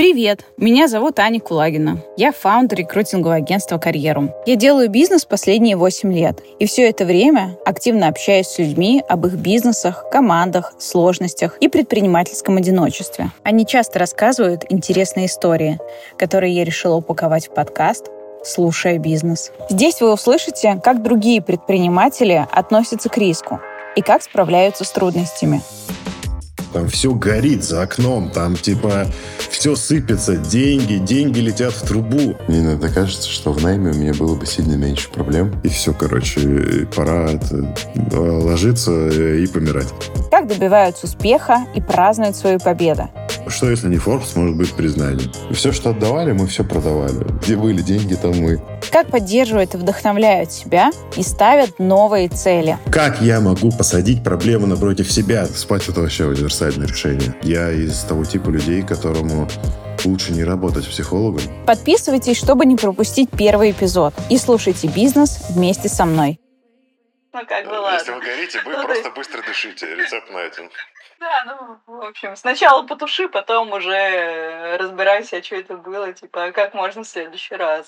Привет! Меня зовут Аня Кулагина. Я фаундер рекрутингового агентства «Карьерум». Я делаю бизнес последние 8 лет. И все это время активно общаюсь с людьми об их бизнесах, командах, сложностях и предпринимательском одиночестве. Они часто рассказывают интересные истории, которые я решила упаковать в подкаст «Слушая бизнес». Здесь вы услышите, как другие предприниматели относятся к риску и как справляются с трудностями. Там все горит за окном, там типа все сыпется, деньги, деньги летят в трубу. Мне иногда кажется, что в найме у меня было бы сильно меньше проблем. И все, короче, пора это, ложиться и помирать. Как добиваются успеха и празднуют свои победы. Что, если не Forbes, может быть признанием? Все, что отдавали, мы все продавали. Где были деньги, там мы. Как поддерживают и вдохновляют себя и ставят новые цели. Как я могу посадить проблему напротив себя? Спать это вообще универсальное решение. Я из того типа людей, которому лучше не работать психологом. Подписывайтесь, чтобы не пропустить первый эпизод. И слушайте бизнес вместе со мной. Ну, как бы ладно. Если вы горите, вы Ну, то просто есть- быстро дышите. Рецепт найден. Да, ну, в общем, сначала потуши, потом уже разбирайся, что это было, типа, а как можно в следующий раз.